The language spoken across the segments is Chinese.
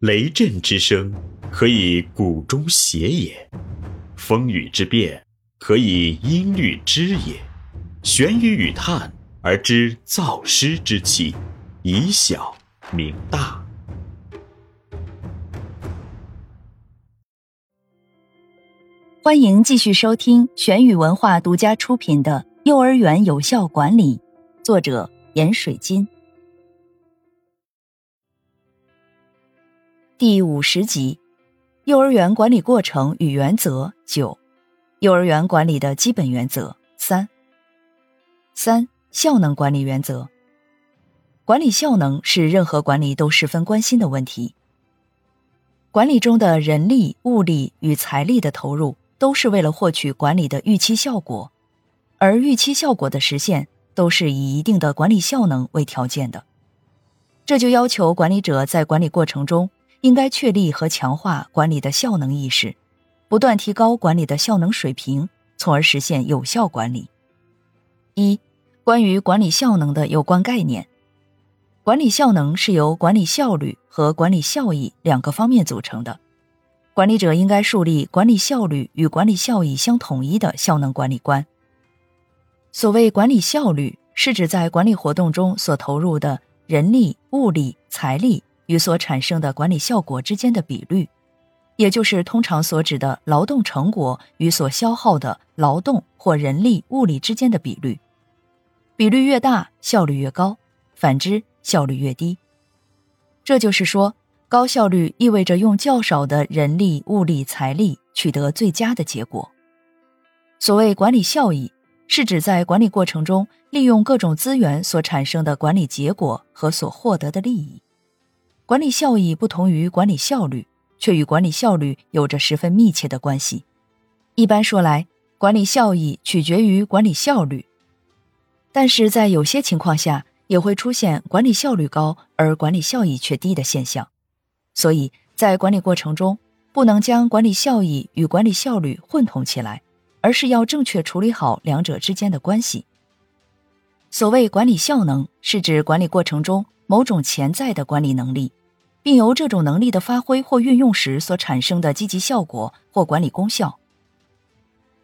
雷震之声，可以鼓中谐也；风雨之变，可以音律之也。玄于与叹而知造湿之气，以小明大。欢迎继续收听玄宇文化独家出品的《幼儿园有效管理》，作者闫水金。第五十集，幼儿园管理过程与原则九，幼儿园管理的基本原则三。三效能管理原则。管理效能是任何管理都十分关心的问题。管理中的人力、物力与财力的投入，都是为了获取管理的预期效果，而预期效果的实现，都是以一定的管理效能为条件的。这就要求管理者在管理过程中。应该确立和强化管理的效能意识，不断提高管理的效能水平，从而实现有效管理。一、关于管理效能的有关概念。管理效能是由管理效率和管理效益两个方面组成的。管理者应该树立管理效率与管理效益相统一的效能管理观。所谓管理效率，是指在管理活动中所投入的人力、物力、财力。与所产生的管理效果之间的比率，也就是通常所指的劳动成果与所消耗的劳动或人力物力之间的比率。比率越大，效率越高；反之，效率越低。这就是说，高效率意味着用较少的人力物力财力取得最佳的结果。所谓管理效益，是指在管理过程中利用各种资源所产生的管理结果和所获得的利益。管理效益不同于管理效率，却与管理效率有着十分密切的关系。一般说来，管理效益取决于管理效率，但是在有些情况下，也会出现管理效率高而管理效益却低的现象。所以在管理过程中，不能将管理效益与管理效率混同起来，而是要正确处理好两者之间的关系。所谓管理效能，是指管理过程中某种潜在的管理能力。并由这种能力的发挥或运用时所产生的积极效果或管理功效。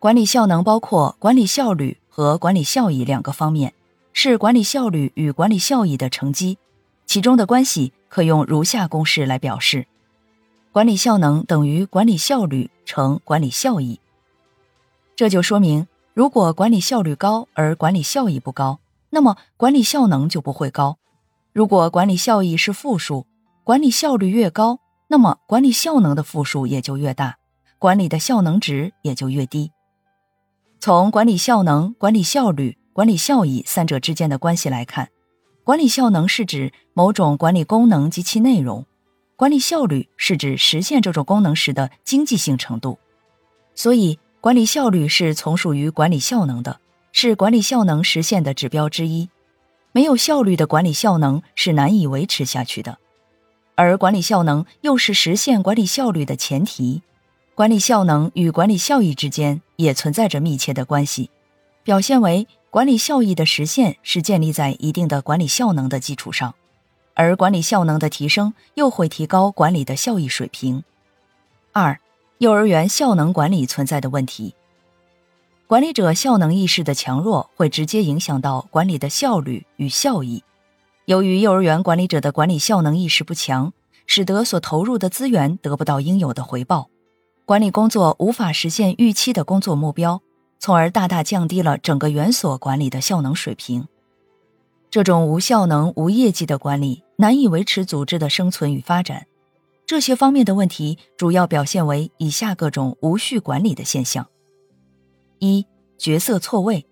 管理效能包括管理效率和管理效益两个方面，是管理效率与管理效益的乘积，其中的关系可用如下公式来表示：管理效能等于管理效率乘管理效益。这就说明，如果管理效率高而管理效益不高，那么管理效能就不会高；如果管理效益是负数，管理效率越高，那么管理效能的负数也就越大，管理的效能值也就越低。从管理效能、管理效率、管理效益三者之间的关系来看，管理效能是指某种管理功能及其内容，管理效率是指实现这种功能时的经济性程度。所以，管理效率是从属于管理效能的，是管理效能实现的指标之一。没有效率的管理效能是难以维持下去的。而管理效能又是实现管理效率的前提，管理效能与管理效益之间也存在着密切的关系，表现为管理效益的实现是建立在一定的管理效能的基础上，而管理效能的提升又会提高管理的效益水平。二、幼儿园效能管理存在的问题，管理者效能意识的强弱会直接影响到管理的效率与效益。由于幼儿园管理者的管理效能意识不强，使得所投入的资源得不到应有的回报，管理工作无法实现预期的工作目标，从而大大降低了整个园所管理的效能水平。这种无效能、无业绩的管理，难以维持组织的生存与发展。这些方面的问题，主要表现为以下各种无序管理的现象：一、角色错位。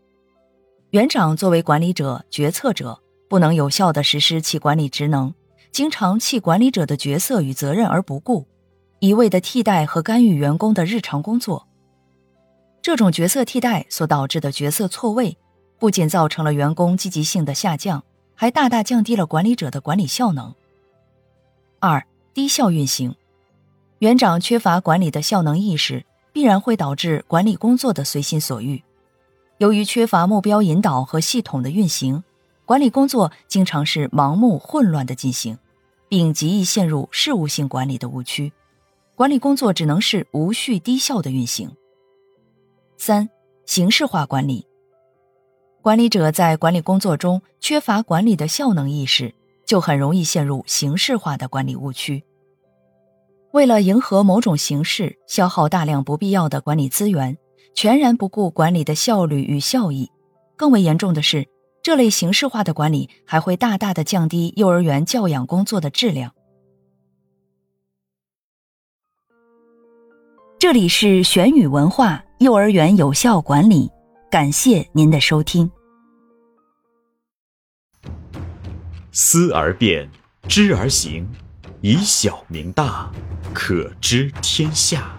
园长作为管理者、决策者。不能有效地实施其管理职能，经常弃管理者的角色与责任而不顾，一味地替代和干预员工的日常工作。这种角色替代所导致的角色错位，不仅造成了员工积极性的下降，还大大降低了管理者的管理效能。二、低效运行，园长缺乏管理的效能意识，必然会导致管理工作的随心所欲。由于缺乏目标引导和系统的运行。管理工作经常是盲目混乱的进行，并极易陷入事务性管理的误区，管理工作只能是无序低效的运行。三、形式化管理。管理者在管理工作中缺乏管理的效能意识，就很容易陷入形式化的管理误区。为了迎合某种形式，消耗大量不必要的管理资源，全然不顾管理的效率与效益。更为严重的是，这类形式化的管理还会大大的降低幼儿园教养工作的质量。这里是玄宇文化幼儿园有效管理，感谢您的收听。思而变，知而行。以小明大，可知天下。